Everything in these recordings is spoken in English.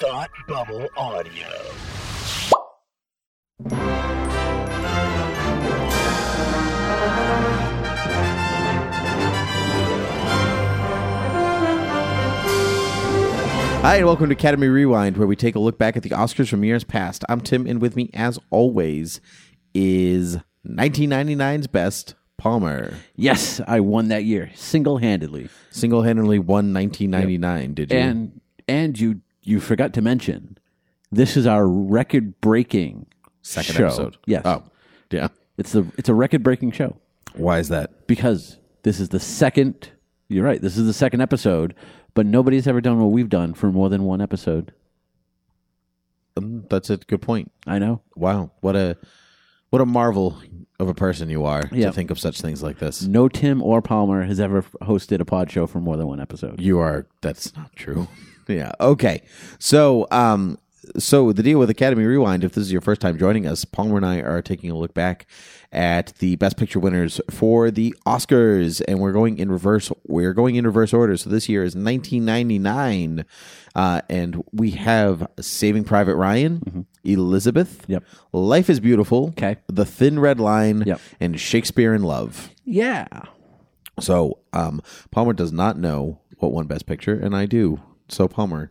Thought Bubble Audio. Hi, and welcome to Academy Rewind, where we take a look back at the Oscars from years past. I'm Tim, and with me, as always, is 1999's best, Palmer. Yes, I won that year single handedly. Single handedly won 1999, did you? And and you you forgot to mention this is our record breaking Second show. episode. Yes. Oh, yeah. It's the it's a record breaking show Why is that? because this is the second you're right, this is the second episode, but nobody's ever done what we've done for more than one episode. Um, That's a good point. I know. Wow, what a what a marvel of a person you are to think of such things like this. No Tim or Palmer has ever hosted a pod show for more than one episode. You are. That's not true. yeah. Okay. So, um, so the deal with Academy Rewind, if this is your first time joining us, Palmer and I are taking a look back at the Best Picture winners for the Oscars, and we're going in reverse. We're going in reverse order. So this year is 1999, uh, and we have Saving Private Ryan, Elizabeth, Yep. Life is Beautiful, Okay. The Thin Red Line, Yep. and Shakespeare in Love. Yeah. So um, Palmer does not know what won Best Picture, and I do. So Palmer,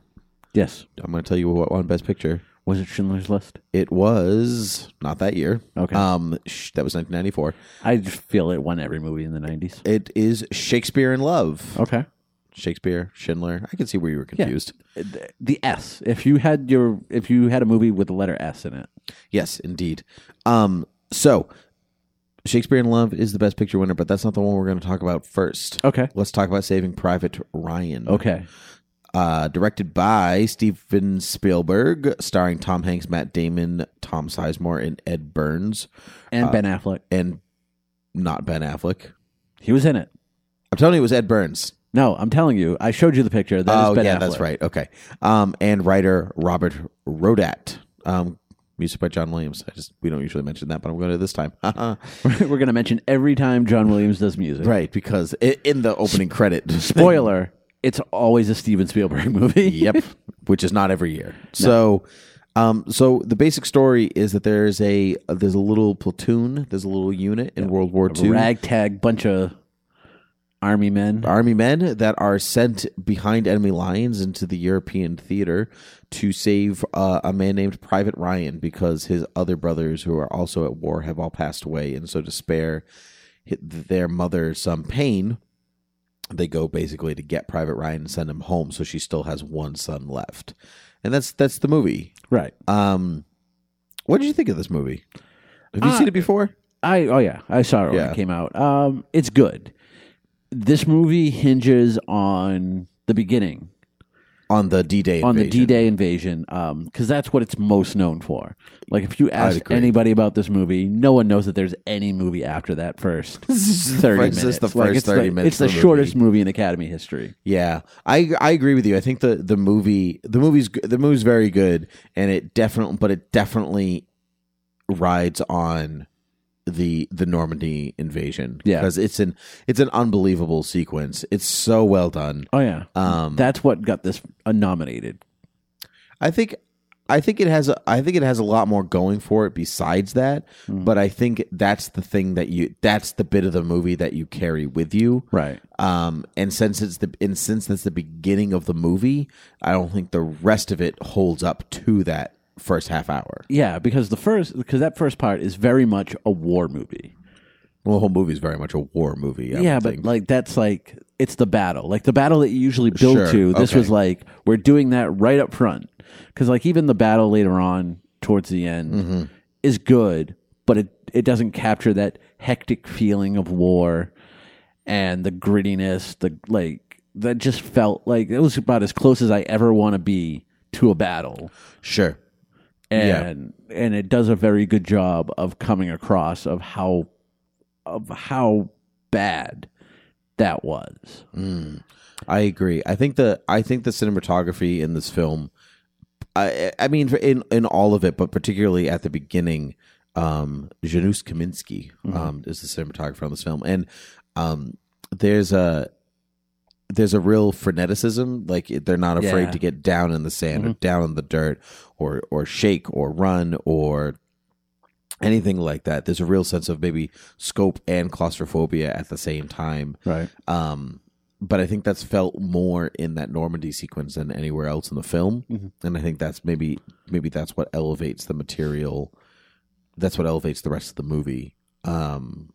Yes. I'm going to tell you what won Best Picture. Was it Schindler's List? It was not that year. Okay. Um, sh- that was 1994. I just feel it won every movie in the 90s. It is Shakespeare in Love. Okay. Shakespeare, Schindler. I can see where you were confused. the- the S. If you had your if you had a movie with the letter S in it, Yes, indeed. Um, so Shakespeare in Love is the Best Picture winner, but that's not the one we're going to talk about first. Okay. Let's talk about Saving Private Ryan. okay, uh, directed by Steven Spielberg, starring Tom Hanks, Matt Damon, Tom Sizemore, and Ed Burns, and Ben Affleck, and not Ben Affleck. he was in it. I'm telling you, it was Ed Burns. No, I'm telling you, I showed you the picture. That is oh, yeah, Affleck. that's right. Okay. Um, and writer Robert Rodat. Um, music by John Williams. I just we don't usually mention that, but I'm going to this time. We're gonna mention every time John Williams does music. right, because in the opening credit, Spoiler: It's always a Steven Spielberg movie. yep, which is not every year. So, um, so the basic story is that there's a there's a little platoon, there's a little unit in World War A II, ragtag bunch of army men. army men that are sent behind enemy lines into the European theater to save uh, a man named Private Ryan because his other brothers who are also at war have all passed away, and so to spare hi- their mother some pain. They go basically to get Private Ryan and send him home, so she still has one son left, and that's that's the movie. Right. Um, what did you think of this movie? Have you Uh, seen it before? I oh yeah, I saw it when Yeah. it came out. Um, it's good. This movie hinges on the beginning, On the D Day invasion. on the D Day invasion, because um, that's what it's most known for. Like if you ask anybody about this movie, no one knows that there's any movie after that first thirty It's minutes. just the Like, first it's 30 the, minutes It's the the shortest movie in Academy history. Yeah, I I agree with you. I think the the movie the movie's the movie's very good, and it definitely but it definitely rides on the the Normandy invasion. Yeah. because it's an it's an unbelievable sequence. It's so well done. Oh yeah, Um, that's what got this uh, nominated. I think I think it has a I think it has a lot more going for it besides that. Hmm. But I think that's the thing that you that's the bit of the movie that you carry with you. Right. Um, and since it's the and since that's the beginning of the movie, I don't think the rest of it holds up to that first half hour. Yeah, because the first because that first part is very much a war movie. Well, the whole movie is very much a war movie. I yeah, but think. like that's like it's the battle, like the battle that you usually build Sure, to. This okay. was like we're doing that right up front because like even the battle later on towards the end Mm-hmm. is good, but it it doesn't capture that hectic feeling of war and the grittiness, the like that just felt like it was about as close as I ever want to be to a battle. sure, Yeah. and and it does a very good job of coming across of how of how bad that was. I agree. I think the I think the cinematography in this film, I I mean in in all of it, but particularly at the beginning, um, Janusz Kaminski Mm-hmm. um, is the cinematographer on this film, and um, there's a there's a real freneticism. Like they're not afraid Yeah. Mm-hmm. to get down in the sand or down in the dirt or or shake or run or anything like that. There's a real sense of maybe scope and claustrophobia at the same time. Right. Um, but I think that's felt more in that Normandy sequence than anywhere else in the film, Mm-hmm. and I think that's maybe maybe that's what elevates the material. That's what elevates the rest of the movie. Um,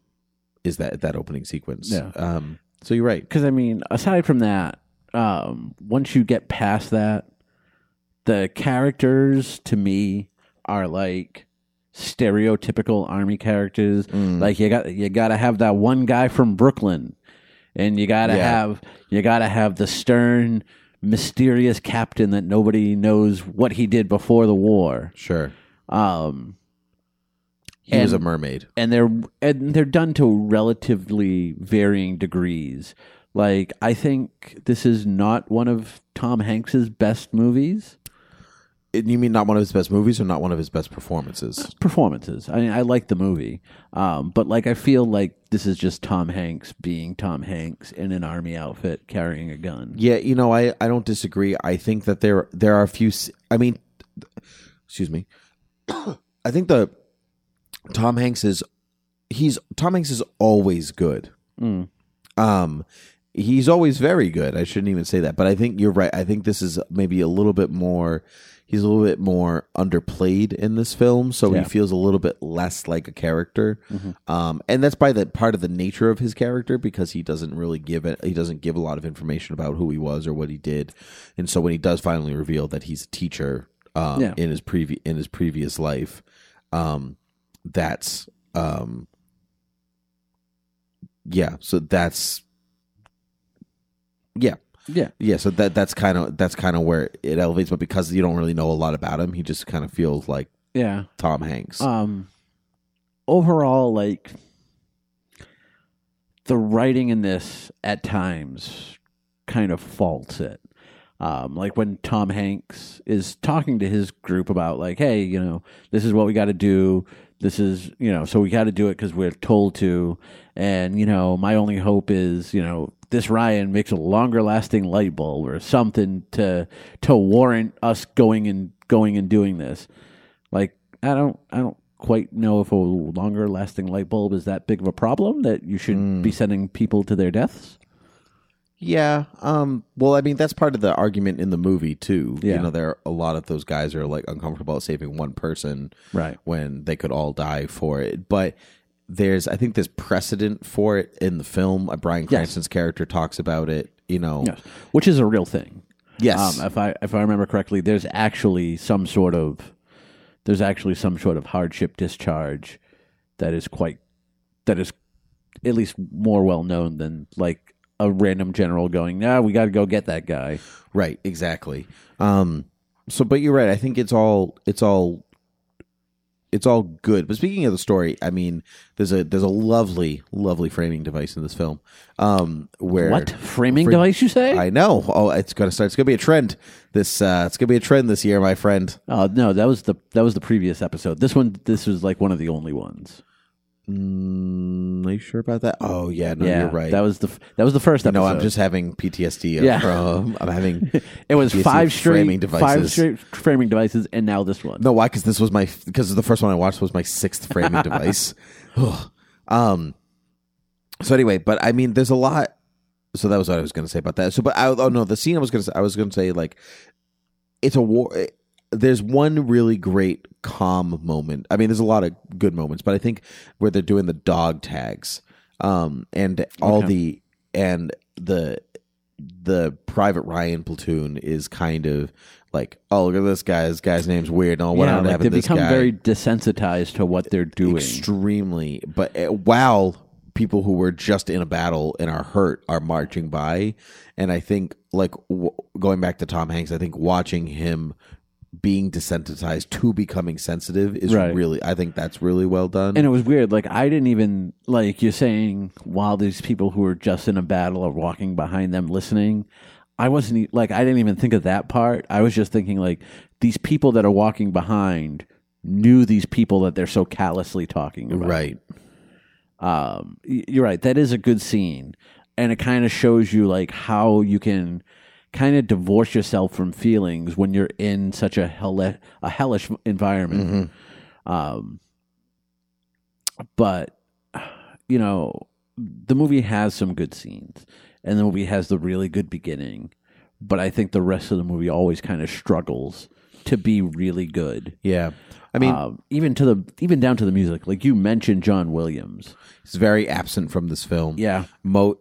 is that that opening sequence? Yeah. Um, so you're right. Because I mean, aside from that, um, once you get past that, the characters to me are like stereotypical army characters. Mm. Like you got you got to have that one guy from Brooklyn, and you got to Yeah. have you got to have the stern, mysterious captain that nobody knows what he did before the war. Sure. Um, He was a mermaid. and they're and they're done to relatively varying degrees. Like I think this is not one of Tom Hanks's best movies And You mean not one of his best movies or not one of his best performances? performances. I mean, I like the movie, um, but like I feel like this is just Tom Hanks being Tom Hanks in an army outfit carrying a gun. Yeah, you know, I, I don't disagree. I think that there there are a few. I mean, excuse me. I think the Tom Hanks is he's Tom Hanks is always good. Mm. Um, he's always very good. I shouldn't even say that, but I think you're right. I think this is maybe a little bit more. He's a little bit more underplayed in this film, so Yeah. he feels a little bit less like a character. Um, and that's by the part of the nature of his character because he doesn't really give it. He doesn't give a lot of information about who he was or what he did, and so when he does finally reveal that he's a teacher um, Yeah. in his previ- in his previous life, um, that's um, yeah. So that's yeah. Yeah, Yeah, so that that's kind of that's kind of where it elevates, but because you don't really know a lot about him, he just kind of feels like yeah. Tom Hanks. Um, overall, like the writing in this at times kind of faults it. Um, like when Tom Hanks is talking to his group about, like, hey, you know, this is what we got to do. This is, you know, so we got to do it because we're told to. And, you know, my only hope is, you know, this Ryan makes a longer lasting light bulb or something to to warrant us going and going and doing this. Like I don't I don't quite know if a longer lasting light bulb is that big of a problem that you should be hmm. sending people to their deaths. Yeah. Um. Well, I mean, that's part of the argument in the movie too. Yeah. You know, there are a lot of those guys are like uncomfortable saving one person Right. when they could all die for it, but. There's, I think, there's precedent for it in the film. Uh, Bryan Yes. Cranston's character talks about it. You know, Yes. Which is a real thing. yes, Um, if I if I remember correctly, there's actually some sort of there's actually some sort of hardship discharge that is quite that is at least more well known than like a random general going, "Nah, we got to go get that guy." Right, exactly. Um so but you're right. I think it's all it's all it's all good. But speaking of the story, I mean, there's a there's a lovely lovely framing device in this film. Um where What framing Fra- device you say? I know. Oh, it's going to start. It's going to be a trend. This uh it's going to be a trend this year, my friend. oh no, that was the that was the previous episode. This one, this was like one of the only ones. Mm, are you sure about that? Oh, yeah, no, yeah, you're right. That was the f- that was the first episode. no, I'm just having PTSD Yeah. from I'm having It was PTSD five straight framing five devices. straight framing devices, and now this one. No, why? Because this was my because the first one I watched was my sixth framing device. Um. So anyway, but I mean, there's a lot. So that was what I was going to say about that. So, but I, oh no, the scene I was going to I was going to say like it's a war. eh, There's one really great calm moment. I mean, there's a lot of good moments, but I think where they're doing the dog tags, um, and all Okay. the and the the Private Ryan platoon is kind of like, oh, look at this guy. This guy's name's weird. Oh, what yeah, like they become guy? very desensitized to what they're doing. extremely. But uh, while people who were just in a battle and are hurt are marching by, and I think like w- going back to Tom Hanks, I think watching him being desensitized to becoming sensitive is Right. really. I think that's really well done. And it was weird. Like I didn't even like you're saying while these people who are just in a battle are walking behind them listening. I wasn't like I didn't even think of that part. I was just thinking like these people that are walking behind knew these people that they're so callously talking about. right. Um, you're right. That is a good scene. and it kind of shows you like how you can kind of divorce yourself from feelings when you're in such a hell a hellish environment. Um, but you know, the movie has some good scenes, and the movie has the really good beginning. But I think the rest of the movie always kind of struggles to be really good. Yeah. I mean, um, even to the even down to the music, like you mentioned, John Williams. he's very absent from this film. Yeah, Mo-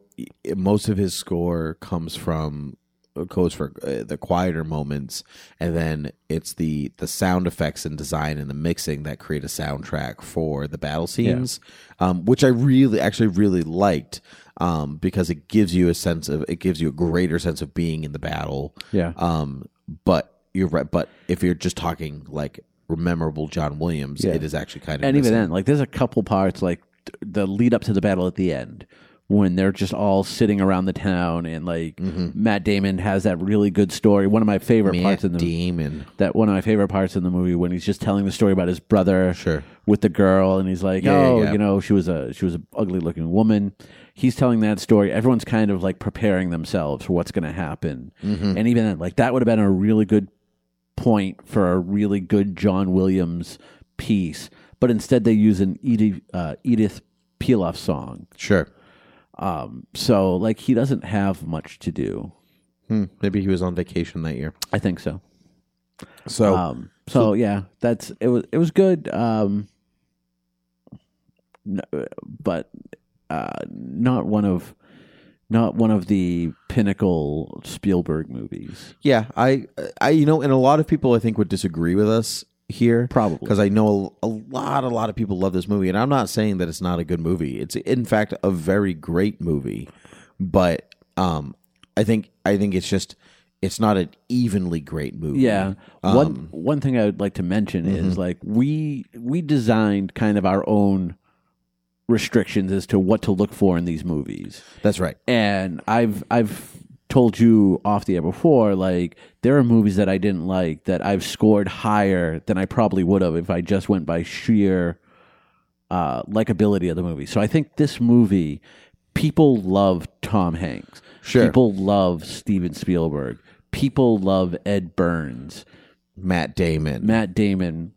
most of his score comes from goes for uh, the quieter moments and then it's the the sound effects and design and the mixing that create a soundtrack for the battle scenes um, which i really actually really liked um, because it gives you a sense of it gives you a greater sense of being in the battle yeah. um, but you're right but if you're just talking like memorable john williams Yeah. it is actually kind of and even then, like there's a couple parts like the lead up to the battle at the end when they're just all sitting around the town and like Matt Damon has that really good story. One of my favorite Matt parts in the Damon. that one of my favorite parts in the movie when he's just telling the story about his brother Sure. with the girl and he's like Yeah, yeah, oh yeah. you know she was a she was an ugly looking woman he's telling that story everyone's kind of like preparing themselves for what's going to happen Mm-hmm. and even then like that would have been a really good point for a really good john williams piece but instead they use an edith, uh, edith piaf song Sure. Um, so like he doesn't have much to do Hmm. Maybe he was on vacation that year. i think so So um, so yeah, that's it was it was good. Um, n- but uh, not one of not one of the pinnacle Spielberg movies. yeah, I, I, you know, and a lot of people I think would disagree with us here, Probably. because I know a, a lot, a lot of people love this movie, and I'm not saying that it's not a good movie. It's in fact a very great movie, but um, I think I think it's just it's not an evenly great movie. Yeah. Um, one one thing I would like to mention is like we we designed kind of our own restrictions as to what to look for in these movies. that's right. and I've I've told you off the air before, like there are movies that I didn't like that I've scored higher than I probably would have if I just went by sheer uh, likability of the movie. So I think this movie, people love Tom Hanks. Sure. People love Steven Spielberg. People love Ed Burns, Matt Damon, Matt Damon,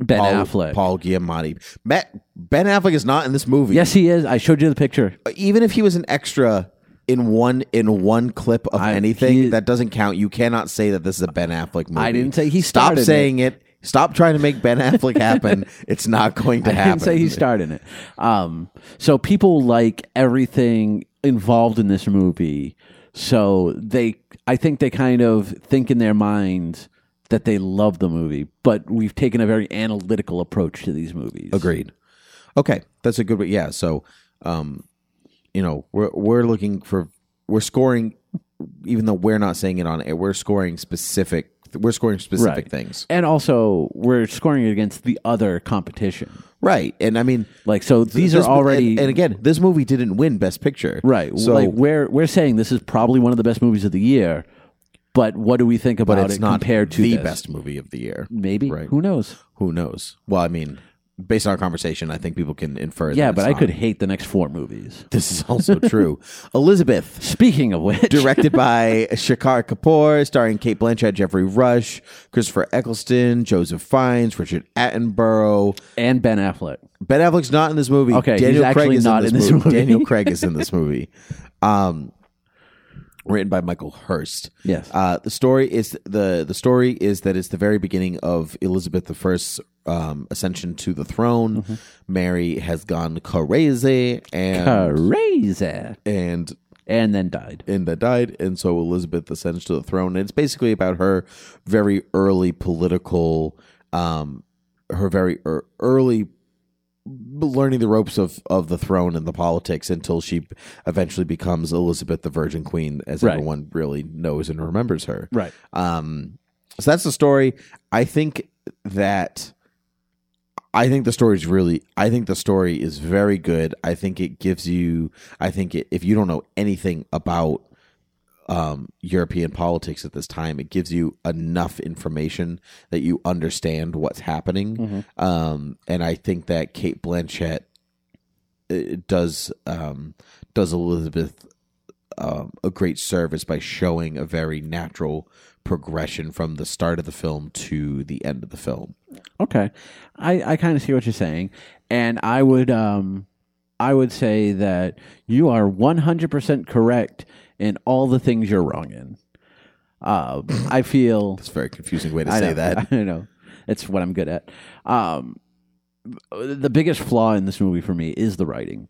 Ben Paul, Affleck. Paul Giamatti. Matt Ben Affleck is not in this movie. Yes, he is. I showed you the picture. even if he was an extra in one in one clip of I- anything, he- that doesn't count. You cannot say that this is a Ben Affleck movie. I didn't say he Stop saying it. Stop trying to make Ben Affleck happen. it's not going to I happen. I didn't say he starred in it. Um, so people like everything involved in this movie. So they, I think they kind of think in their minds that they love the movie, but we've taken a very analytical approach to these movies. Agreed. Okay, that's a good way. Yeah. So, um, you know, we're we're looking for we're scoring, even though we're not saying it on air. We're scoring specific. We're scoring specific Right. things. And also, we're scoring it against the other competition. Right. And I mean, Like, so these this- are already And, and again, this movie didn't win Best Picture. right. So like, we're we're saying this is probably one of the best movies of the year. But what do we think about it's it not compared to the this? best movie of the year. Maybe. Right. Who knows? Who knows? Well, I mean, based on our conversation, I think people can infer. Yeah, but I not. could hate the next four movies. This is also true. Elizabeth, Speaking of which, directed by Shekhar Kapur, starring Cate Blanchett, Geoffrey Rush, Christopher Eccleston, Joseph Fiennes, Richard Attenborough. and Ben Affleck. Ben Affleck's not in this movie. Okay, Daniel Craig is not in in this, this movie. movie. Daniel Craig is in this movie. Um, written by Michael Hirst. Yes. Uh, the story is the the story is that it's the very beginning of Elizabeth I's um, ascension to the throne. Mm-hmm. Mary has gone crazy and Crazy. and And then died. and that died, and so Elizabeth ascends to the throne. And it's basically about her very early political, um, her very er- early learning the ropes of of the throne and the politics until she eventually becomes Elizabeth the Virgin Queen, as Right. everyone really knows and remembers her. Right. Um, so that's the story. I think that I think the story is really. I think the story is very good. I think it gives you. I think it, if you don't know anything about um, European politics at this time, it gives you enough information that you understand what's happening. Um, and I think that Cate Blanchett uh, does um, does Elizabeth um, a great service by showing a very natural progression from the start of the film to the end of the film. Okay, I I kind of see what you're saying, and I would um I would say that you are 100 percent correct in all the things you're wrong in. Uh, I feel It's a very confusing way to I say know, that. I know. It's what I'm good at. Um, the biggest flaw in this movie for me is the writing,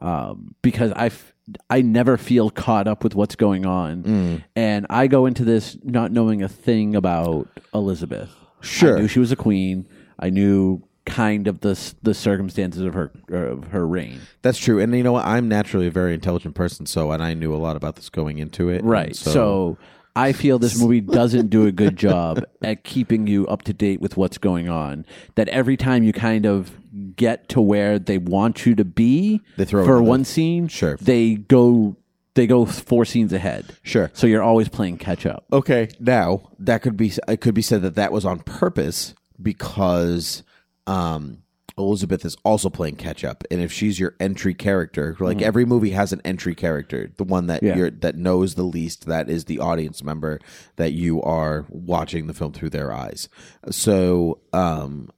um, because I f- I never feel caught up with what's going on, Mm. and I go into this not knowing a thing about Elizabeth. Sure. I knew she was a queen. I knew kind of the the circumstances of her of her reign. That's true. And you know what? I'm naturally a very intelligent person, so and I knew a lot about this going into it. Right. So, I feel this movie doesn't do a good job at keeping you up to date with what's going on. That every time you kind of get to where they want you to be They throw for one scene, Sure. they go they go four scenes ahead. Sure. So you're always playing catch up. Okay, now that could be it could be said that that was on purpose because um Elizabeth is also playing catch up, and if she's your entry character, like every movie has an entry character, the one that Yeah. you're that knows the least, that is the audience member that you are watching the film through their eyes. So, um,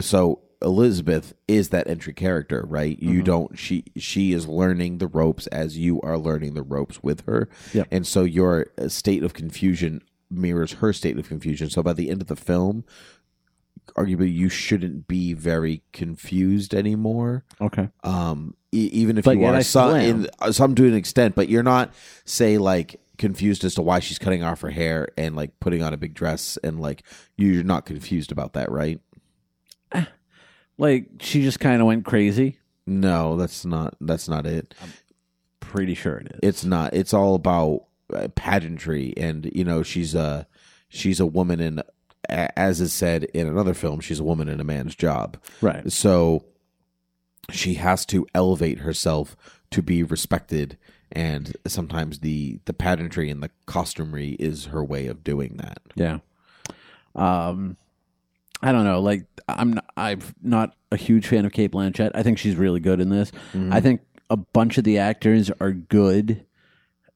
so Elizabeth is that entry character, right? You don't she she is learning the ropes as you are learning the ropes with her. Yep. And so your state of confusion mirrors her state of confusion. So by the end of the film, arguably you shouldn't be very confused anymore. Okay. Um, e- even if But you are some, in, some to an extent, but you're not say like confused as to why she's cutting off her hair and like putting on a big dress and like you're not confused about that, right? Like she just kind of went crazy. No, that's not that's not it. I'm Pretty sure it is. It's not. It's all about uh, pageantry, and you know, she's a she's a woman in, as is said in another film, she's a woman in a man's job. right. So she has to elevate herself to be respected, and sometimes the the pageantry and the costumery is her way of doing that. Yeah. Um, I don't know. Like, I'm not, I'm not a huge fan of Cate Blanchett. I think she's really good in this. I think a bunch of the actors are good.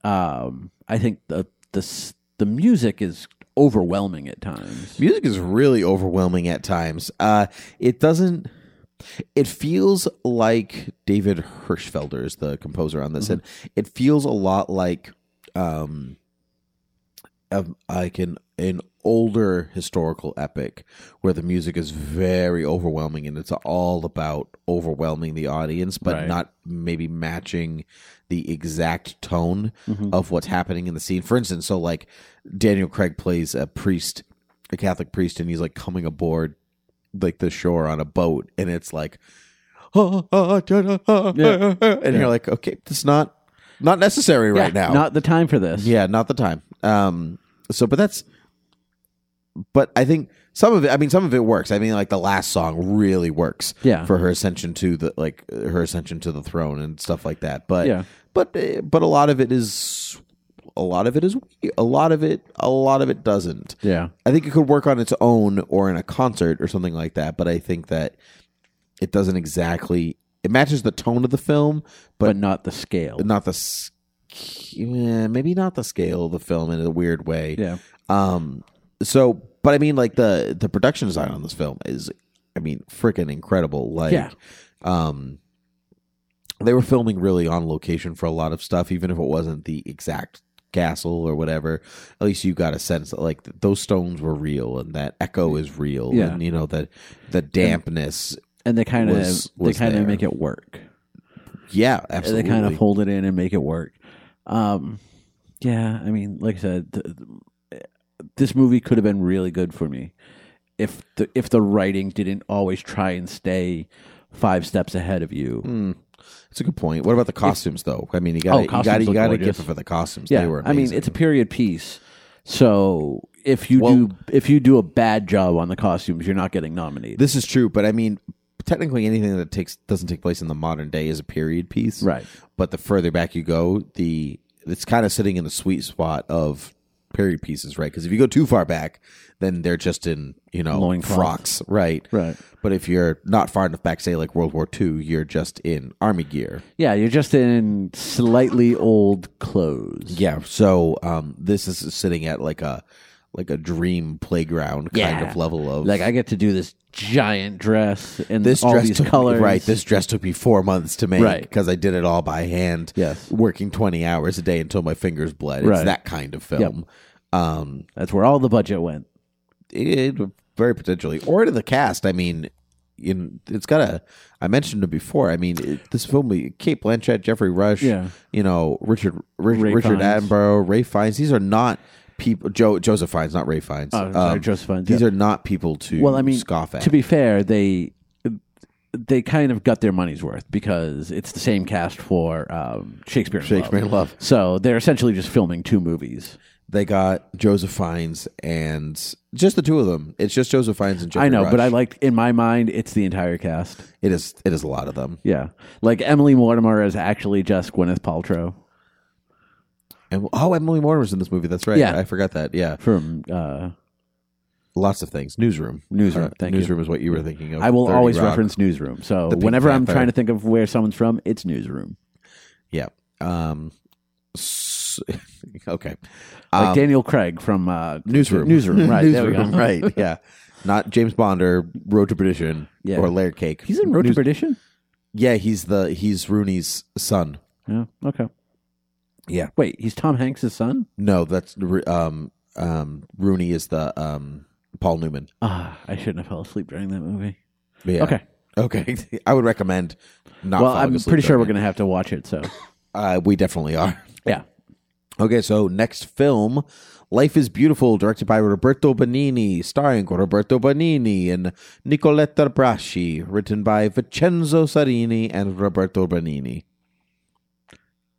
Um, I think the the the music is overwhelming at times. Music is really overwhelming at times. Uh, it doesn't. It feels like David Hirschfelder is the composer on this, and it feels a lot like, um, a, like an an older historical epic where the music is very overwhelming and it's all about overwhelming the audience, but Right. not maybe matching the exact tone of what's happening in the scene. For instance, so like Daniel Craig plays a priest, a Catholic priest, and he's like coming aboard like the shore on a boat, and it's like, and you're like, okay, it's not not necessary right Yeah, now. not the time for this. Yeah, not the time. Um, so, but that's, but I think some of it. I mean, some of it works. I mean, like the last song really works. Yeah. for her ascension to the like her ascension to the throne and stuff like that. But Yeah. but uh, but a lot of it is a lot of it is a lot of it a lot of it doesn't. Yeah. I think it could work on its own or in a concert or something like that. But I think that it doesn't exactly. It matches the tone of the film, But, but not the scale. not the yeah, maybe not the scale of the film in a weird way. yeah. Um. So, but I mean, like the the production design on this film is, I mean, freaking incredible. Like, Yeah. um, they were filming really on location for a lot of stuff, even if it wasn't the exact castle or whatever. At least you got a sense that like those stones were real and that echo is real, Yeah. and you know that the dampness. And they kind of they kind of make it work. Yeah, absolutely. They kind of hold it in and make it work. Um, yeah, I mean, like I said, th- th- this movie could have been really good for me if the if the writing didn't always try and stay five steps ahead of you. Hmm. It's a good point. What about the costumes, though? I mean, you Oh, got you costumes got you got to give it for the costumes. Yeah, they were. I mean, amazing. it's a period piece, so if you Well- do if you do a bad job on the costumes, you're not getting nominated. This is true, but I mean, technically, anything that takes doesn't take place in the modern day is a period piece, Right. But the further back you go, the it's kind of sitting in the sweet spot of period pieces, right? Because if you go too far back, then they're just in you know Loincloth. frocks, right? Right. But if you're not far enough back, say like World War II, you're just in army gear. Yeah, you're just in slightly old clothes. Yeah. So um, this is sitting at like a like a dream playground kind Yeah. of level of Like I get to do this giant dress and this all dress these took colors. right. This dress took me four months to make Right. because I did it all by hand. Yes. working twenty hours a day until my fingers bled. It's Right. that kind of film. Um, That's where all the budget went. it, very potentially or to the cast. I mean, in it's got a. I mentioned it before. I mean, it, this film, Cate Blanchett, Geoffrey Rush, Yeah. you know, Richard Rich, Ray Richard Fiennes. Attenborough, Ralph Fiennes. These are not people. Joe Joseph Fiennes, not Ralph Fiennes. Oh, sorry, Um, Joseph Fiennes, These yeah. are not people to Well, I mean, scoff at. to be fair, they they kind of got their money's worth because it's the same cast for um, Shakespeare. in Shakespeare in Love. Love. So they're essentially just filming two movies. they got Joseph Fiennes and just the two of them. It's just Joseph Fiennes and Geoffrey I know, but I like in my mind, it's the entire cast. it is. It is a lot of them. Yeah, like Emily Mortimer is actually just Gwyneth Paltrow And oh, Emily Mortimer's in this movie. That's right. Yeah. I forgot that. Yeah, from. Uh, lots of things. Newsroom. Newsroom, Uh, thank you. Newsroom is what you were thinking of. I will always Rock. reference Newsroom. So The Pink whenever I'm Panther. trying to think of where someone's from, it's Newsroom. Yeah. Um. s- okay. Like Um, Daniel Craig from uh, Newsroom. Newsroom, right? there we go. Right. Yeah. Not James Bond or Road to Perdition Yeah. or Layer Cake. He's in Road to News- Perdition. Yeah, he's the he's Rooney's son. Yeah. Okay. Yeah. Wait, he's Tom Hanks' son. No, that's um um Rooney is the um Paul Newman. Ah, I shouldn't have fell asleep during that movie. Yeah. Okay. Okay. I would recommend not. well, I'm pretty sure we're going to have to watch it. So. Uh, we definitely are. yeah. Okay, so next film, Life is Beautiful, directed by Roberto Benigni, starring Roberto Benigni and Nicoletta Braschi, written by Vincenzo Cerami and Roberto Benigni.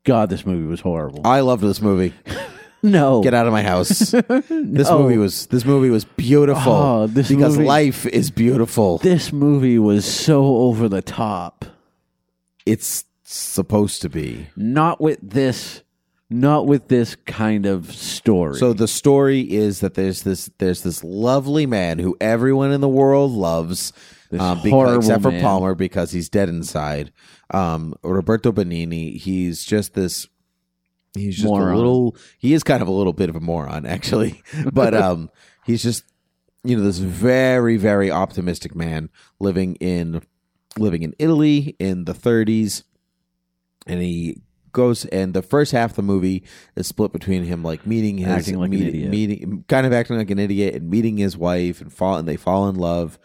God, this movie was horrible. I loved this movie. no. Get out of my house. This No. movie was this movie was beautiful Oh, this because movie- life is beautiful. This movie was so over the top. It's supposed to be. Not with this. Not with this kind of story. So the story is that there's this there's this lovely man who everyone in the world loves, This um, horrible except for man. Palmer because he's dead inside. Um, Roberto Benigni, he's just this. He's just Moron. a little. He is kind of a little bit of a moron, actually, but um, he's just you know this very very optimistic man living in living in Italy in the 30s, and he goes and the first half of the movie is split between him like meeting his Acting like an meet- idiot. meeting kind of acting like an idiot and meeting his wife and fall and they fall in love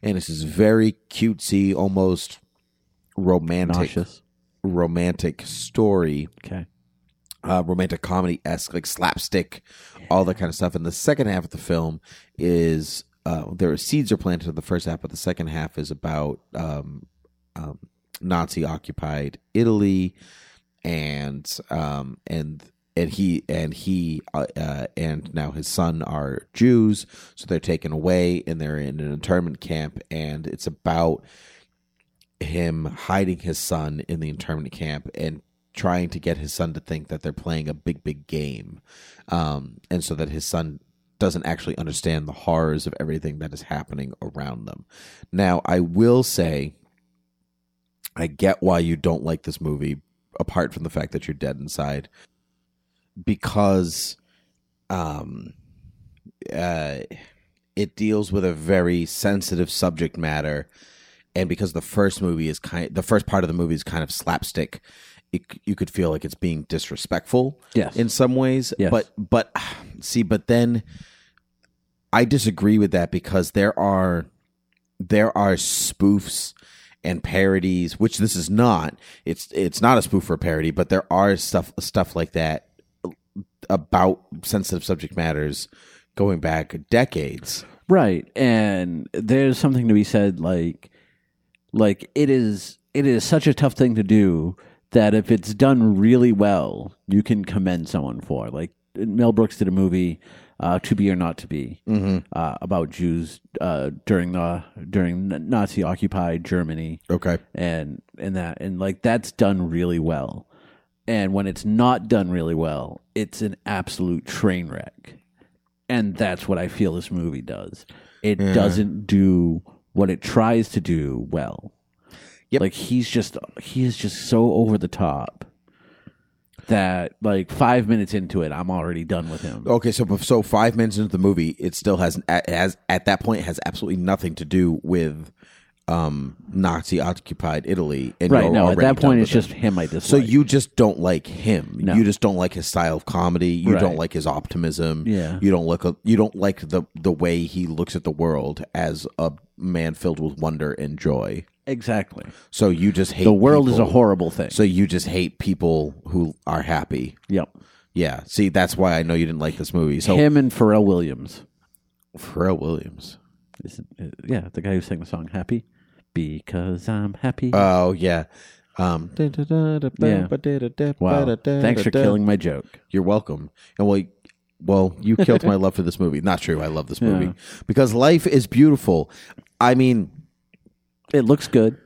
and it's this very cutesy almost romantic nauseous. romantic story Okay. uh, romantic comedy esque, like slapstick, all that kind of stuff. And the second half of the film is uh, there are seeds are planted in the first half, but the second half is about um, um, Nazi occupied Italy, and um, and and he and he uh, uh, and now his son are Jews, so they're taken away and they're in an internment camp, and it's about him hiding his son in the internment camp and trying to get his son to think that they're playing a big big game um, and so that his son doesn't actually understand the horrors of everything that is happening around them. Now i will say i get why you don't like this movie apart from the fact that you're dead inside because um uh it deals with a very sensitive subject matter and because the first movie is kind the first part of the movie is kind of slapstick it, you could feel like it's being disrespectful Yes. in some ways Yes. but but see but then i disagree with that because there are there are spoofs and parodies which this is not it's it's not a spoof or a parody but there are stuff stuff like that about sensitive subject matters going back decades Right. And there's something to be said like like it is it is such a tough thing to do that if it's done really well, you can commend someone for. Like Mel Brooks did a movie uh, To Be or Not to Be uh, about Jews uh, during the during Nazi occupied Germany okay and and that and like that's done really well and when it's not done really well, it's an absolute train wreck. And that's what I feel this movie does. It doesn't do what it tries to do well. Yep. Like he's just he is just so over the top that like 5 minutes into it I'm already done with him. Okay, so so five minutes into the movie, it still has has at that point has absolutely nothing to do with um, Nazi occupied Italy. And right, no, at that point it's just him I dislike. So you just don't like him. No. You just don't like his style of comedy. You don't like his optimism. Yeah. You don't look. You don't like the the way he looks at the world as a man filled with wonder and joy. exactly. So you just hate The world is a horrible thing. So you just hate people who are happy. yep. Yeah. See, that's why I know you didn't like this movie. So him and Pharrell Williams. Pharrell Williams. Is, uh, yeah, the guy who sang the song "Happy," because I'm happy. Oh yeah. Um, Yeah. wow, thanks for killing my joke. You're welcome. And well, well, you killed my love for this movie. Not true. I love this movie Yeah. because life is beautiful. I mean, It looks good.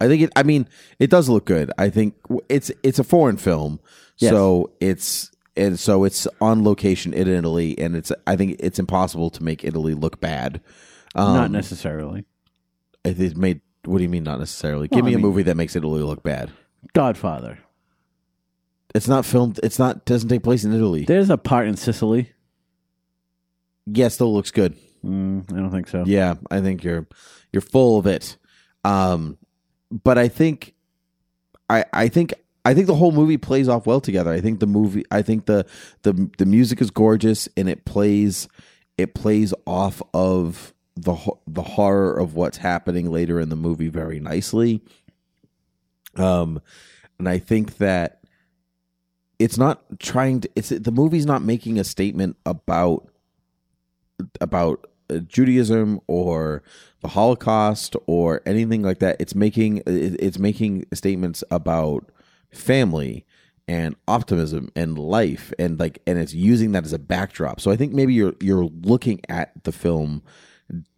I think it. I mean, it does look good. I think it's it's a foreign film, Yes. so it's and so it's on location in Italy, and it's. I think it's impossible to make Italy look bad. Um, Not necessarily. It is made. What do you mean? Not necessarily. Well, Give me I a mean- movie that makes Italy look bad. Godfather. It's not filmed. It's not. Doesn't take place in Italy. There's a part in Sicily. Yeah, still looks good. Mm, I don't think so. Yeah, I think you're you're full of it. Um, but I think I I think I think the whole movie plays off well together. I think the movie I think the the the music is gorgeous and it plays it plays off of the the horror of what's happening later in the movie very nicely. Um and I think that it's not trying to it's the movie's not making a statement about about uh, Judaism or the Holocaust or anything like that. It's making it's making statements about family and optimism and life and like and it's using that as a backdrop. So I think maybe you're you're looking at the film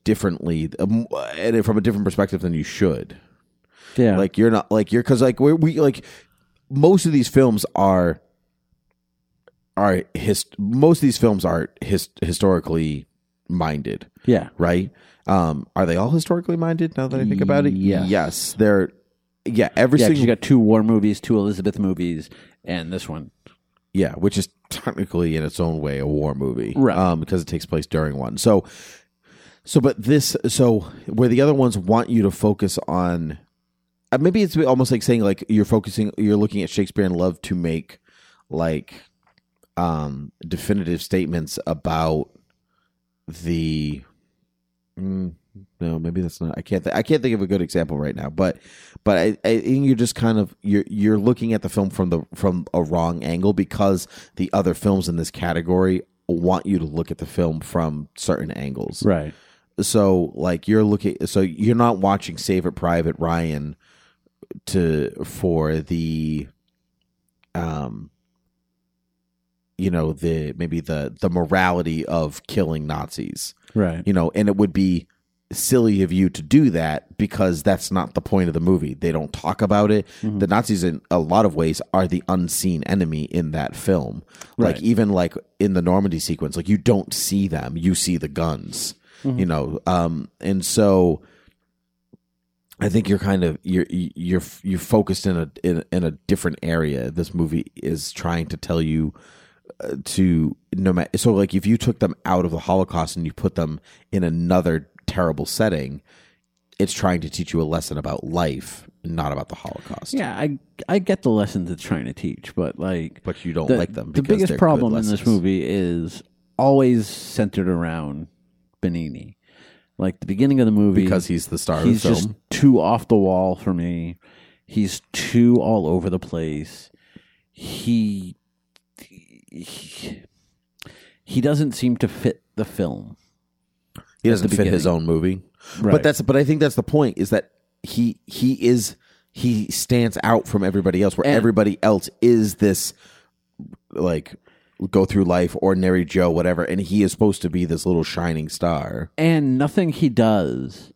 differently um, and from a different perspective than you should. Yeah. Like you're not like you're because like we we like most of these films are are his most of these films are his, historically minded, yeah. right? Um, are they all historically minded? Now that I think about it, Yes. yes, they're yeah every Yeah, single you got two war movies, two Elizabeth movies, and this one. yeah, which is technically in its own way a war movie, Right. Um, because it takes place during one. So, so but this, so where the other ones want you to focus on, uh, maybe it's almost like saying like you're focusing, you're looking at Shakespeare and love to make like um definitive statements about the. Mm, no, maybe that's not. I can't. Th- I can't think of a good example right now. But, but I, I think you're just kind of you're you're looking at the film from the from a wrong angle because the other films in this category want you to look at the film from certain angles. Right. So, like you're looking. So you're not watching Save It Private Ryan to for the, um, you know the maybe the the morality of killing Nazis Right. you know, and it would be silly of you to do that because that's not the point of the movie. They don't talk about it. Mm-hmm. The Nazis, in a lot of ways, are the unseen enemy in that film. Like even like in the Normandy sequence, like you don't see them, you see the guns. Mm-hmm. You know, um, and so I think you're kind of you're you're you're focused in a in, in a different area. This movie is trying to tell you uh, to no matter so like if you took them out of the Holocaust and you put them in another terrible setting, it's trying to teach you a lesson about life, not about the Holocaust. Yeah, I I get the lessons it's trying to teach, but like but you don't the, like them. The biggest problem in this movie is always centered around Benigni. Like the beginning of the movie, because he's the star he's of the just too off the wall for me. He's too all over the place. He he, he doesn't seem to fit the film. he doesn't fit his own movie. Right. But that's but I think that's the point is that he he is he stands out from everybody else where And- everybody else is this like go through life ordinary Joe whatever and he is supposed to be this little shining star. And nothing he does,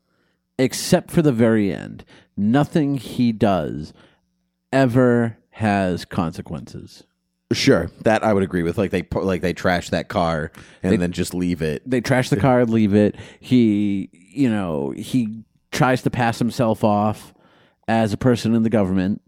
except for the very end, nothing he does ever has consequences. Sure, that I would agree with. Like they like they trash that car and then just leave it. They trash the car, leave it. He, you know, he tries to pass himself off as a person in the government,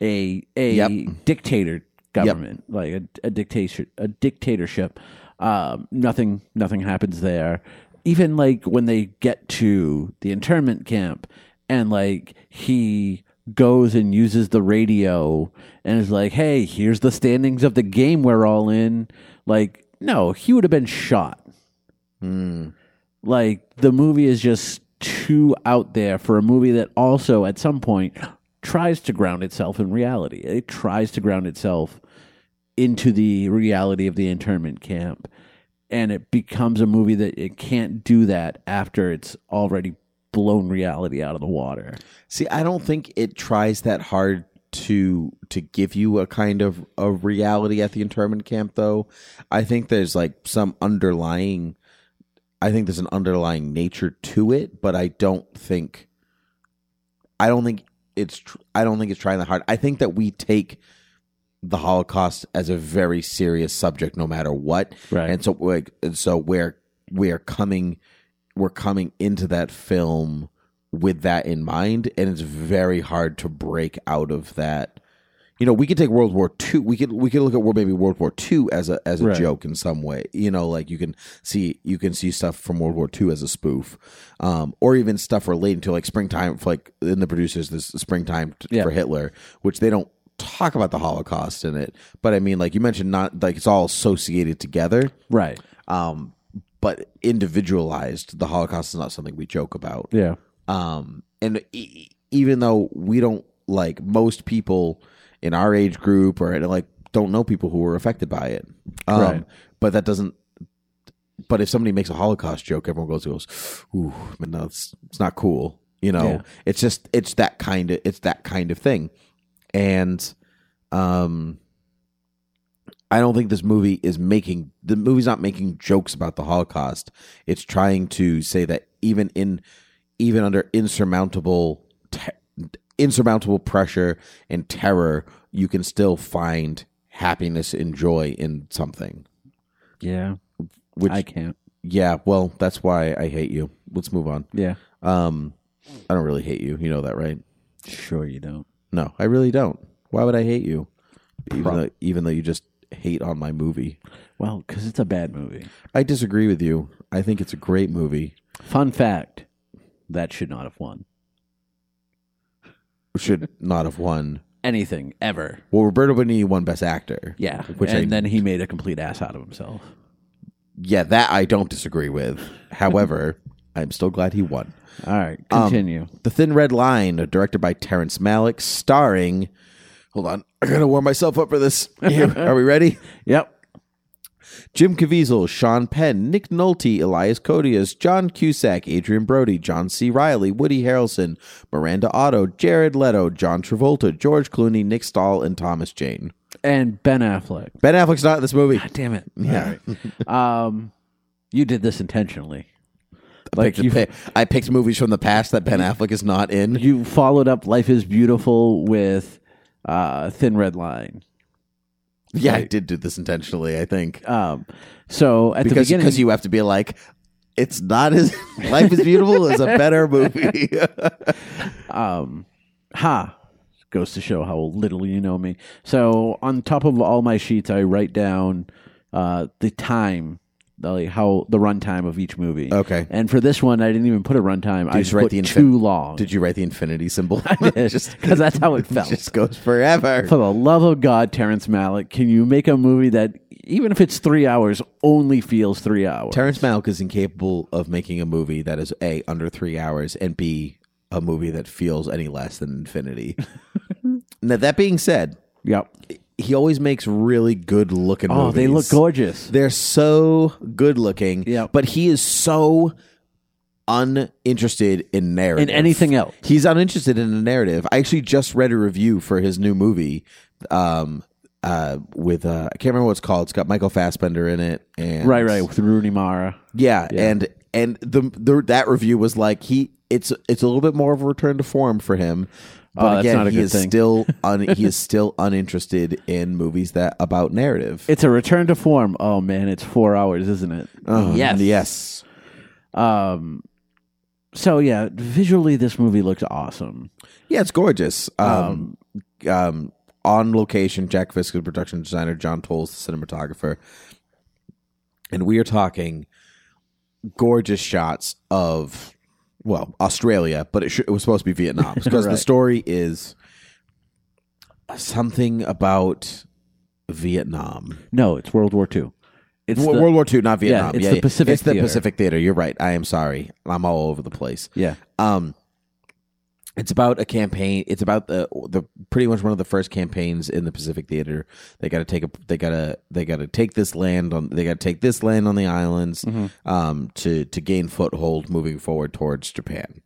a a Yep. dictator government, like a, a dictatorship. A dictatorship. Um, nothing, nothing happens there. Even like when they get to the internment camp, and like he goes and uses the radio and is like, "Hey, here's the standings of the game we're all in." Like, no, he would have been shot. Like the movie is just too out there for a movie that also at some point tries to ground itself in reality. It tries to ground itself into the reality of the internment camp and it becomes a movie that it can't do that after it's already blown reality out of the water. See, I don't think it tries that hard to to give you a kind of a reality at the internment camp though. I think there's like some underlying I think there's an underlying nature to it, but I don't think I don't think it's tr- I don't think it's trying that hard. I think that we take the Holocaust as a very serious subject no matter what. Right. And so like and so we're we're coming we're coming into that film with that in mind and it's very hard to break out of that you know we could take world war ii we could we could look at maybe world war ii as a as a Right. joke in some way you know like you can see you can see stuff from world war ii as a spoof um or even stuff relating to like springtime like in the producers this springtime t- Yeah. for hitler which they don't talk about the holocaust in it but i mean like you mentioned not like it's all associated together Right. um but individualized the holocaust is not something we joke about Yeah. um and e- even though we don't like most people in our age group or like don't know people who were affected by it um Right. but that doesn't but if somebody makes a holocaust joke everyone goes goes ooh man, no, it's, it's not cool you know Yeah. it's just it's that kind of it's that kind of thing and um I don't think this movie is making the movie's not making jokes about the Holocaust. It's trying to say that even in even under insurmountable te- insurmountable pressure and terror, you can still find happiness and joy in something. Yeah. Which I can't. yeah, well, that's why I hate you. Let's move on. Yeah. Um I don't really hate you. You know that, right? Sure you don't. No, I really don't. Why would I hate you? Even Pro- though, even though you just hate on my movie. Well, because it's a bad movie. I disagree with you. I think it's a great movie. Fun fact that should not have won Should not have won. anything ever. Well, Roberto Benigni won Best Actor. Yeah. Which and I- then he made a complete ass out of himself. Yeah, that I don't disagree with. However, I'm still glad he won. All right. Um, Continue. The Thin Red Line, directed by Terrence Malick, starring. Hold on, I gotta warm myself up for this. Here, are we ready? yep. Jim Caviezel, Sean Penn, Nick Nolte, Elias Koteas, John Cusack, Adrien Brody, John C. Reilly, Woody Harrelson, Miranda Otto, Jared Leto, John Travolta, George Clooney, Nick Stahl, and Thomas Jane. And Ben Affleck. Ben Affleck's not in this movie. God damn it. Yeah. Right. um, you did this intentionally. I Like picked, you, I picked movies from the past that Ben Affleck is not in. you followed up Life is Beautiful with uh, Thin Red Line. Yeah, I did do this intentionally. I think Um, so at the because beginning, because you have to be like, it's not as Life is Beautiful is a better movie. um, ha goes to show how little you know me. So on top of all my sheets, I write down uh, the time, like how the runtime of each movie. Okay. And for this one, I didn't even put a runtime. I just write put the infin- too long. Did you write the infinity symbol? I Just because that's how it felt. just goes forever. For the love of God, Terrence Malick, can you make a movie that, even if it's three hours, only feels three hours? Terrence Malick is incapable of making a movie that is a under three hours and b a movie that feels any less than infinity. now that being said, Yep. He always makes really good looking. Movies. Oh, they look gorgeous. They're so good looking. Yeah, But he is so uninterested in narrative. In anything else. He's uninterested in a narrative. I actually just read a review for his new movie. Um uh with uh I can't remember what it's called. It's got Michael Fassbender in it and Right, right, with Rooney Mara. Yeah, and and the, the that review was like he it's it's a little bit more of a return to form for him. But Oh, again, he is thing. still un- he is still uninterested in movies that about narrative. It's a return to form. Oh man, it's four hours, isn't it? Uh, yes, yes. Um. So yeah, visually, this movie looks awesome. Yeah, it's gorgeous. Um, um, on location, Jack Fisk, the production designer, John Tolles, the cinematographer, and we are talking gorgeous shots of well Australia, but it, sh- it was supposed to be Vietnam because the story is something about Vietnam. No, it's World War II. It's Wo- the- World War II, not Vietnam. it's the Pacific It's the Theater. Pacific Theater. You're right. I am sorry. I'm all over the place. yeah. Um, it's about a campaign. It's about the the pretty much one of the first campaigns in the Pacific Theater. They got to take a. They got to. They got to take this land on. They got to take this land on the islands. Um, to to gain foothold moving forward towards Japan.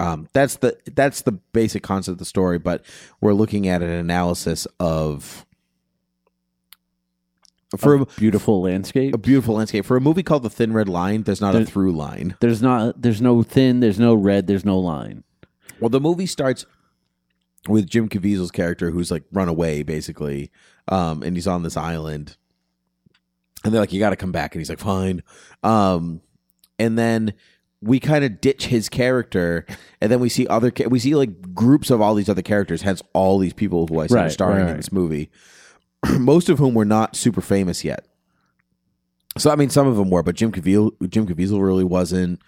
Um, that's the that's the basic concept of the story. But we're looking at an analysis of for a, Beautiful landscape. a beautiful landscape for a movie called The Thin Red Line. There's not a through line. There's not. There's no thin. There's no red. There's no line. Well, the movie starts with Jim Caviezel's character who's like run away basically, um, and he's on this island, and they're like, "You got to come back," and he's like, "Fine," um, and then we kind of ditch his character, and then we see other we see like groups of all these other characters, hence all these people who I see are Right, starring right, in this movie, most of whom were not super famous yet. So I mean, some of them were, but Jim Caviezel, Jim Caviezel really wasn't.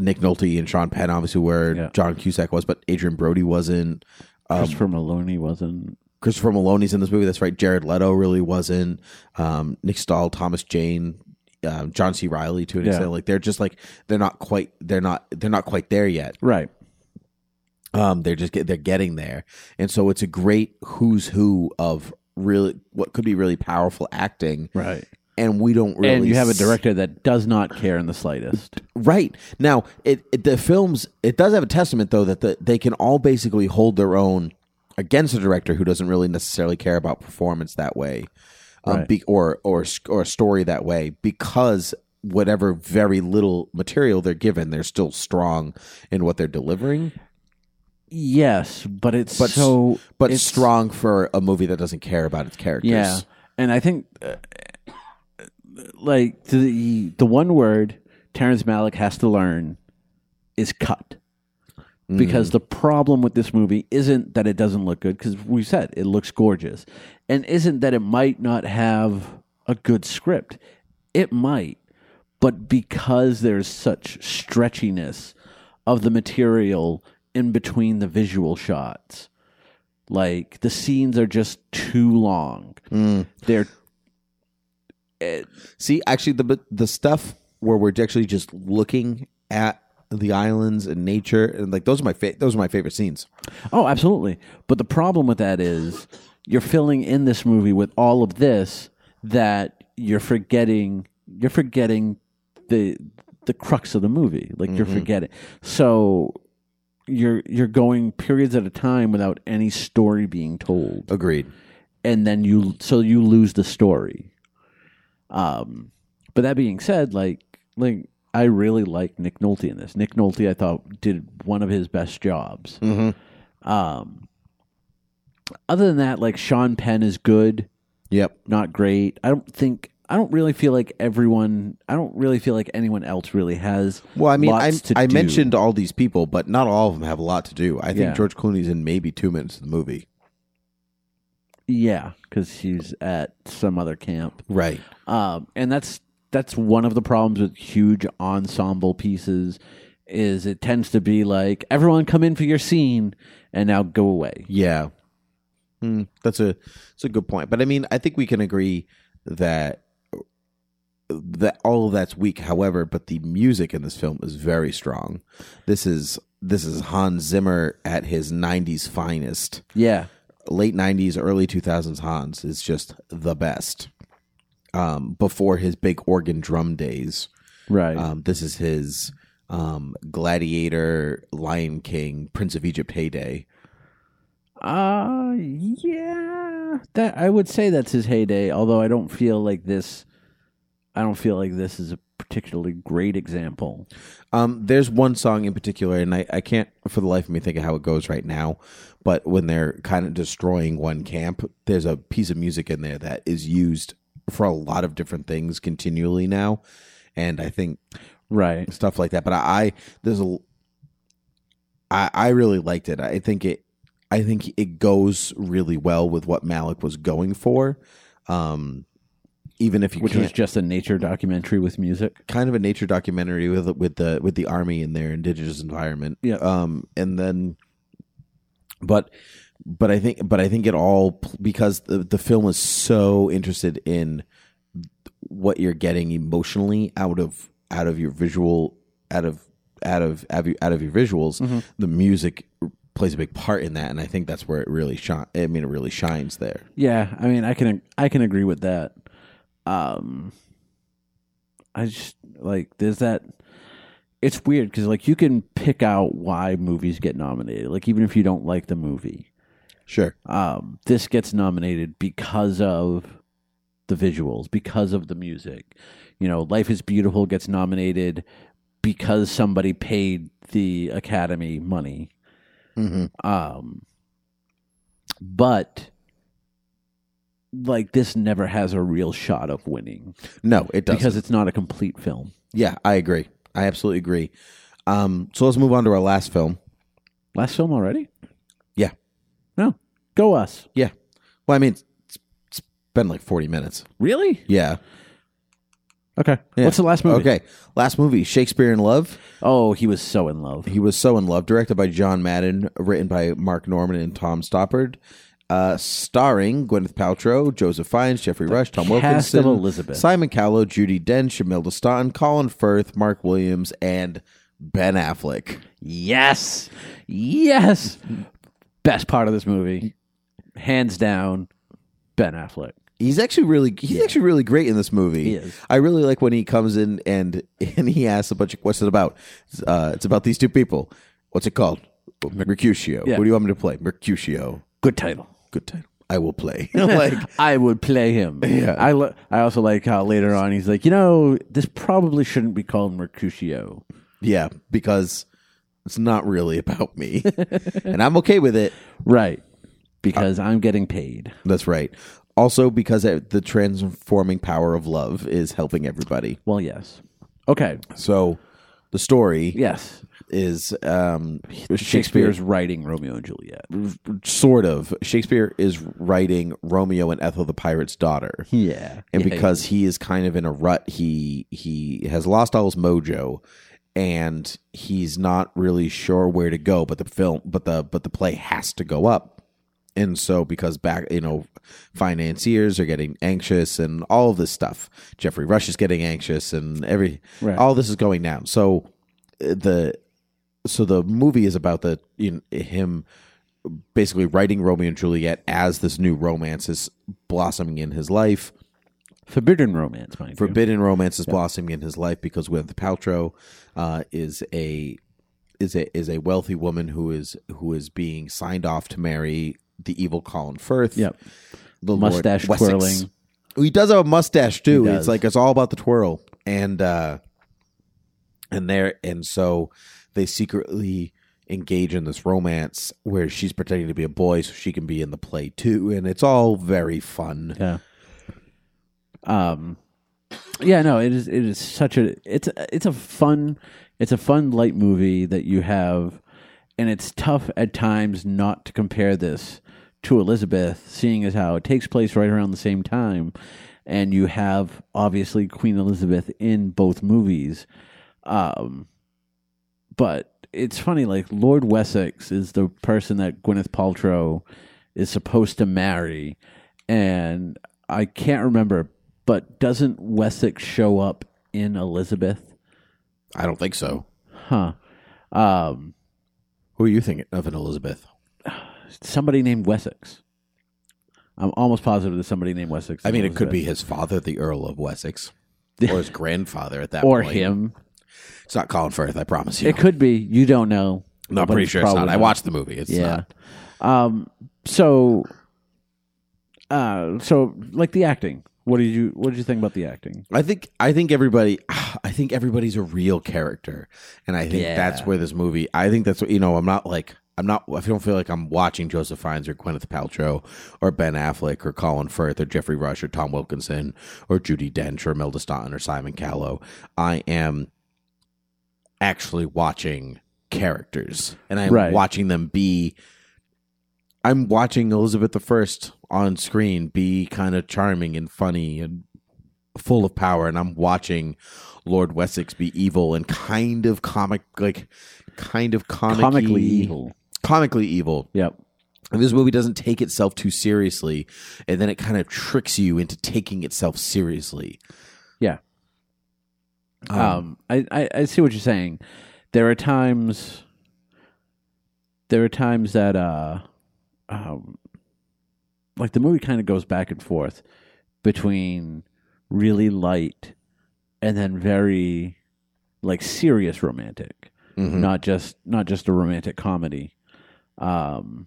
Nick Nolte and Sean Penn obviously where Yeah. John Cusack was, but Adrien Brody wasn't. Um, Christopher Maloney wasn't. Christopher Maloney's in this movie. That's right. Jared Leto really wasn't. Um, Nick Stahl, Thomas Jane, um, John C. Reilly to an Yeah. extent. Like they're just like they're not quite they're not they're not quite there yet. Right. Um, they're just get, they're getting there, and so it's a great who's who of really what could be really powerful acting, Right. And we don't really. and you have a director that does not care in the slightest. Right now, it, it the films it does have a testament though that the, they can all basically hold their own against a director who doesn't really necessarily care about performance that way, um, Right. be, or or or a story that way because whatever very little material they're given, they're still strong in what they're delivering, Yes, but it's but so but it's- strong for a movie that doesn't care about its characters. Yeah, and I think uh, like the the one word Terrence Malick has to learn is cut. Mm-hmm. Because the problem with this movie isn't that it doesn't look good, because we said it looks gorgeous, and isn't that it might not have a good script. It might, but because there's such stretchiness of the material in between the visual shots, like the scenes are just too long. Mm. They're See, actually, the the stuff where we're actually just looking at the islands and nature, and like those are my fa- those are my favorite scenes. Oh, absolutely. But the problem with that is you're filling in this movie with all of this that you're forgetting you're forgetting the the crux of the movie. Like you're mm-hmm. forgetting. So you're you're going periods at a time without any story being told. Agreed. And then you so you lose the story. Um but that being said, like like I really like Nick Nolte in this. Nick Nolte I thought did one of his best jobs. Mm-hmm. Um, other than that, like Sean Penn is good, Yep. not great. I don't think I don't really feel like everyone. I don't really feel like anyone else really has. Well, I mean, I, I do. mentioned all these people, but not all of them have a lot to do. I think Yeah. George Clooney's in maybe two minutes of the movie. Yeah, because he's at some other camp. Right. Um, and that's that's one of the problems with huge ensemble pieces. Is it tends to be like everyone come in for your scene and now go away. Yeah. Hmm, that's a that's a good point. But I mean, I think we can agree that that all of that's weak. However, but the music in this film is very strong. This is this is Hans Zimmer at his '90s finest. Yeah, Late '90s, early 2000s. Hans is just the best. Um, before his big organ drum days, right. um, this is his um, Gladiator, Lion King, Prince of Egypt heyday. Uh yeah. That I would say that's his heyday, although I don't feel like this I don't feel like this is a particularly great example. Um, there's one song in particular, and I, I can't for the life of me think of how it goes right now. But when they're kind of destroying one camp, there's a piece of music in there that is used for a lot of different things continually now, and I think Right. stuff like that. But I, I there's a, I, I really liked it. I think it, I think it goes really well with what Malick was going for. Um, even if you Which can't, was just a nature documentary with music. kind of a nature documentary with with the with the army in their indigenous environment. Yeah. Um, and then, but but I think but I think it all because the the film is so interested in what you're getting emotionally out of out of your visual out of out of out of your, out of your visuals. Mm-hmm. The music plays a big part in that, and I think that's where it really shine. I mean, it really shines there. Yeah, I mean, I can I can agree with that. Um, I just like there's that. It's weird because like you can pick out why movies get nominated, like even if you don't like the movie. Sure. Um, this gets nominated because of the visuals, because of the music. You know, Life is Beautiful gets nominated because somebody paid the Academy money. hmm Um, but like this never has a real shot of winning No, it doesn't. because it's not a complete film. Yeah, I agree. I absolutely agree. Um, so let's move on to our last film. Last film already? Yeah. No, go us. Yeah. Well, I mean, it's, it's been like 40 minutes. Really? Yeah. Okay. What's the last movie? Okay. Last movie, Shakespeare in Love. Oh, he was so in love. He was so in love. Directed by John Madden, written by Marc Norman and Tom Stoppard. Uh, starring Gwyneth Paltrow, Joseph Fiennes, Geoffrey Rush, Tom Wilkinson, Elizabeth. Simon Callow, Judi Dench, Imelda Staunton, Colin Firth, Mark Williams, and Ben Affleck. Yes. Yes. Best part of this movie, hands down, Ben Affleck. He's actually really he's actually really great in this movie. He is. I really like when he comes in and and he asks a bunch of questions about? Uh, it's about these two people. What's it called? Mercutio. Yeah. What do you want me to play? Mercutio. Good title. Good title. I will play. like I would play him. Yeah. I lo- I also like how later on he's like, you know, this probably shouldn't be called Mercutio. yeah, because it's not really about me, and I'm okay with it. Right. Because I'm getting paid. That's right. Also, because it- the transforming power of love is helping everybody. Well, yes. Okay. So, the story Yes. Is um, Shakespeare's writing Romeo and Juliet. sort of Shakespeare is writing Romeo and Ethel the pirate's daughter. Yeah. And because he is kind of in a rut, he he has lost all his mojo and he's not really sure where to go, but the film but the but the play has to go up. And so because back you know financiers are getting anxious and all of this stuff. Geoffrey Rush is getting anxious and every Right. all this is going down. So uh, the so the movie is about the you know, him basically writing Romeo and Juliet as this new romance is blossoming in his life. Forbidden romance, mind you. Forbidden romance is blossoming in his life because Gwyneth Paltrow uh, is a is a is a wealthy woman who is who is being signed off to marry the evil Colin Firth. Yep. the Mustache twirling. He does have a mustache too. It's like it's all about the twirl, and uh, and there and so they secretly engage in this romance where she's pretending to be a boy so she can be in the play too, and it's all very fun. Yeah. Um yeah, no, it is it is such a it's it's a fun it's a fun light movie that you have and it's tough at times not to compare this to Elizabeth seeing as how it takes place right around the same time and you have obviously Queen Elizabeth in both movies. Um but it's funny like Lord Wessex is the person that Gwyneth Paltrow is supposed to marry and I can't remember, but doesn't Wessex show up in Elizabeth? I don't think so. Huh. Um, Who are you thinking of in Elizabeth? somebody named Wessex. I'm almost positive there's somebody named Wessex. I mean, it could be his father, the Earl of Wessex, or his grandfather at that point. or point. him. It's not Colin Firth, I promise you. It could be. You don't know. no, I'm pretty sure it's not. I watched the movie. It's yeah. not. Um. So. Uh. So like the acting, What did you What did you think about the acting? I think I think everybody I think everybody's a real character, and I think Yeah. that's where this movie. I think that's what you know. I'm not like I'm not. I don't feel like I'm watching Joseph Fiennes or Gwyneth Paltrow or Ben Affleck or Colin Firth or Geoffrey Rush or Tom Wilkinson or Judi Dench or Imelda Staunton or Simon Callow. I am actually watching characters, and I'm Right. watching them be. I'm watching Elizabeth I on screen be kind of charming and funny and full of power, and I'm watching Lord Wessex be evil and kind of comic, like kind of comic Comically evil. comically evil. Yep. And this movie doesn't take itself too seriously, and then it kind of tricks you into taking itself seriously. Yeah. Um, I, I, I see what you're saying. There are times. There are times that, uh, um, like the movie kind of goes back and forth between really light and then very, like serious romantic, Mhm. not just not just a romantic comedy. Um,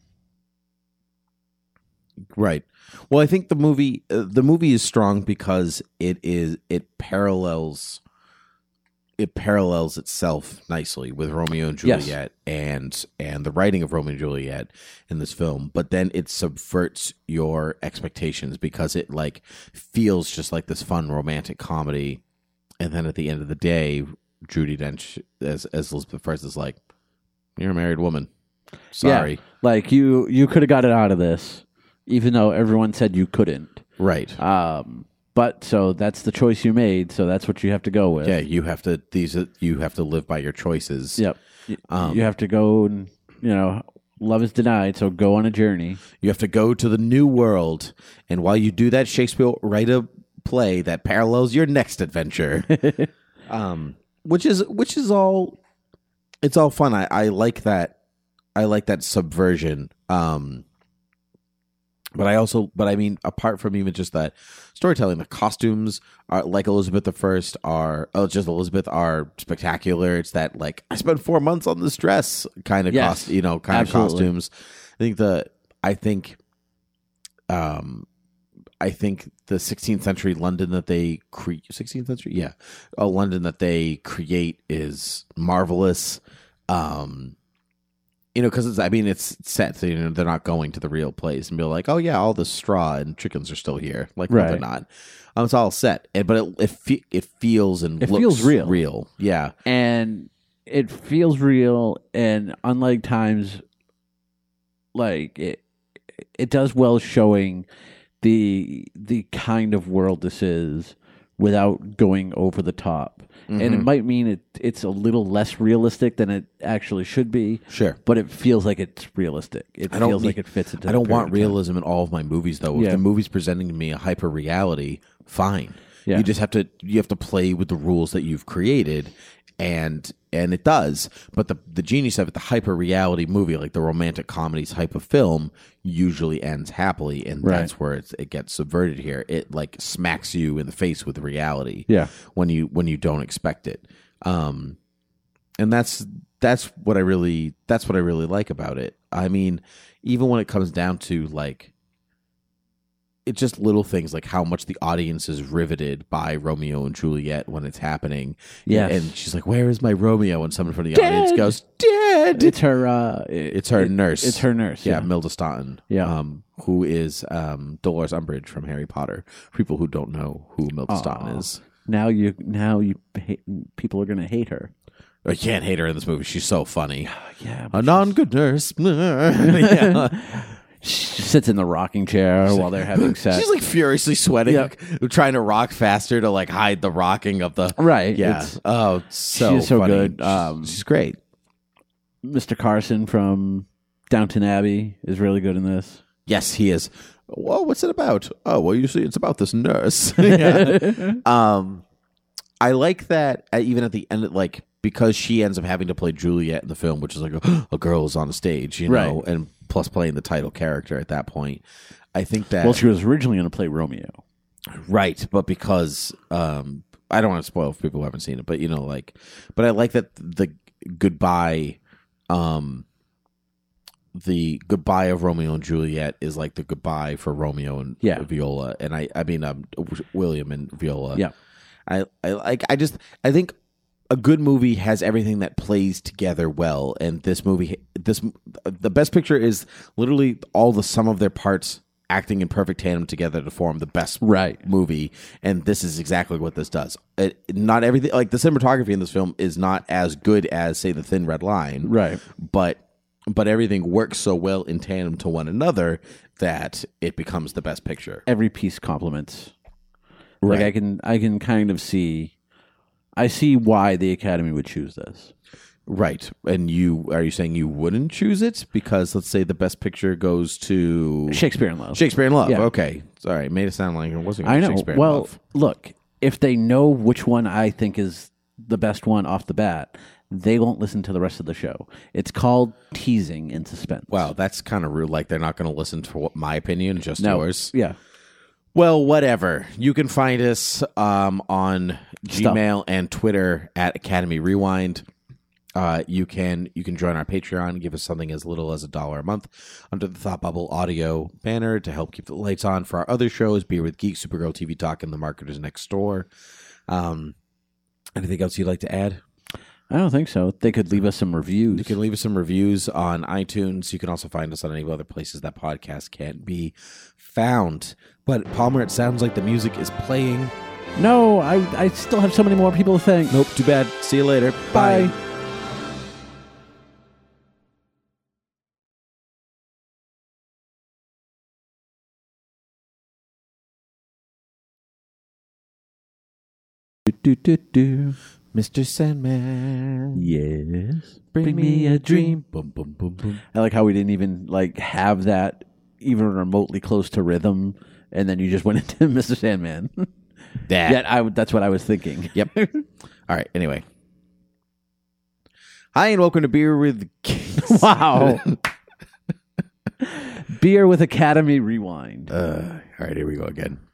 Right. Well, I think the movie uh, the movie is strong because it is it parallels it parallels itself nicely with Romeo and Yes. Juliet and and the writing of Romeo and Juliet in this film, but then it subverts your expectations because it like feels just like this fun romantic comedy, and then at the end of the day, Judi Dench as as Elizabeth First is like, "You're a married woman." Sorry. like you you could have got it out of this, even though everyone said you couldn't. Right. Um, but so that's the choice you made. So that's what you have to go with. Yeah, you have to these are- you have to live by your choices. Yep. Y- Um, you have to go and you know, love is denied. So go on a journey. You have to go to the new world, and while you do that, Shakespeare will write a play that parallels your next adventure. um, which is which is all it's all fun. I, I like that. I like that subversion. Um, but I also, but I mean, apart from even just that storytelling, the costumes are like Elizabeth the First are, oh, just Elizabeth are spectacular. It's that like I spent four months on this dress kind of Yes, cost, you know, kind absolutely. of costumes. I think the, I think, um, I think the 16th century London that they create, 16th century, yeah, a London that they create is marvelous. Um, you know, because it's, I mean, it's set, so, you know, they're not going to the real place and be like, oh, yeah, all the straw and chickens are still here. Like, no, they're not. Um, it's all set. And, but it, it, fe- it feels and It looks feels real. Real. Yeah. and it feels real. And unlike times, like it, it does well showing the the kind of world this is without going over the top. And it Mhm. might mean it it's a little less realistic than it actually should be. Sure. but it feels like it's realistic. It I feels need- like it fits into. I don't want realism in all of my movies, though. If the movie's presenting to me a hyper reality, fine. Yeah. You just have to you have to play with the rules that you've created, and and it does. But the the genius of it, the hyper reality movie, like the romantic comedy type of film, usually ends happily, and Right. that's where it's, it gets subverted. Here, it like smacks you in the face with reality. Yeah. when you when you don't expect it. Um, and that's that's what I really that's what I really like about it. I mean, even when it comes down to like it's just little things like how much the audience is riveted by Romeo and Juliet when it's happening. Yeah, And she's like, Where is my Romeo? And someone from the audience goes, Dead. It's her. Uh, it- It's her it- nurse. It's her nurse. yeah, Yeah. Imelda Staunton. Yeah. Um, who is um Dolores Umbridge from Harry Potter. People who don't know who Imelda Staunton is. Now you. Now you. Hate, people are gonna hate her. I can't hate her in this movie. She's so funny. Yeah. A non good nurse. yeah. She sits in the rocking chair while they're having sex. She's like furiously sweating, Yep. trying to rock faster to like hide the rocking of the. right. Yeah. it's- oh, so she's so funny. good. She's- Um, she's great. Mr. Carson from Downton Abbey is really good in this. Yes, he is. Well, what's it about? Oh, well, you see, it's about this nurse. Yeah. um, I like that. uh, Even at the end, like because she ends up having to play Juliet in the film, which is like a, a girl is on a stage, you know, Right. and plus playing the title character at that point. I think that Well, she was originally going to play Romeo. Right, but because um I don't want to spoil for people who haven't seen it, but you know, like but I like that the goodbye um the goodbye of Romeo and Juliet is like the goodbye for Romeo and Yeah. Viola, and I I mean um, William and Viola. Yeah. I I like I just I think a good movie has everything that plays together well, and this movie this the best picture is literally all the sum of their parts acting in perfect tandem together to form the best Right. movie and this is exactly what this does it, not everything like the cinematography in this film is not as good as say the thin red line Right. but but everything works so well in tandem to one another that it becomes the best picture Every piece complements. Like I can I can kind of see I see why the Academy would choose this. right and you are you saying you wouldn't choose it because let's say the best picture goes to Shakespeare in Love. shakespeare in love Yeah. okay sorry made it sound like it wasn't I know. shakespeare in well, look, if they know which one I think is the best one off the bat, they won't listen to the rest of the show. It's called teasing and suspense. wow that's kind of rude like they're not going to listen to what my opinion just no, yours yeah, Well, whatever. You can find us um, on Gmail and Twitter at Academy Rewind. Uh, you can you can join our Patreon, give us something as little as a dollar a month under the Thought Bubble Audio banner to help keep the lights on for our other shows, Beer with Geek, Supergirl TV Talk, and The Marketers Next Door. Um, anything else you'd like to add? I don't think so. They could leave us some reviews. You can leave us some reviews on iTunes. You can also find us on any other places that podcast can't be found. But Palmer, it sounds like the music is playing. no, I I still have so many more people to thank. Nope, too bad. See you later. Bye. Do, do, do, do. Mr. Sandman. Yes. Bring me a dream. Boom, boom, boom, boom. I like how we didn't even like have that even remotely close to rhythm, and then you just went into Mr. Sandman. That. I that's what I was thinking. Yep. All right. Anyway. Hi, and welcome to Beer with Geeks. Wow. Beer with Academy Rewind. Uh, all right, here we go again.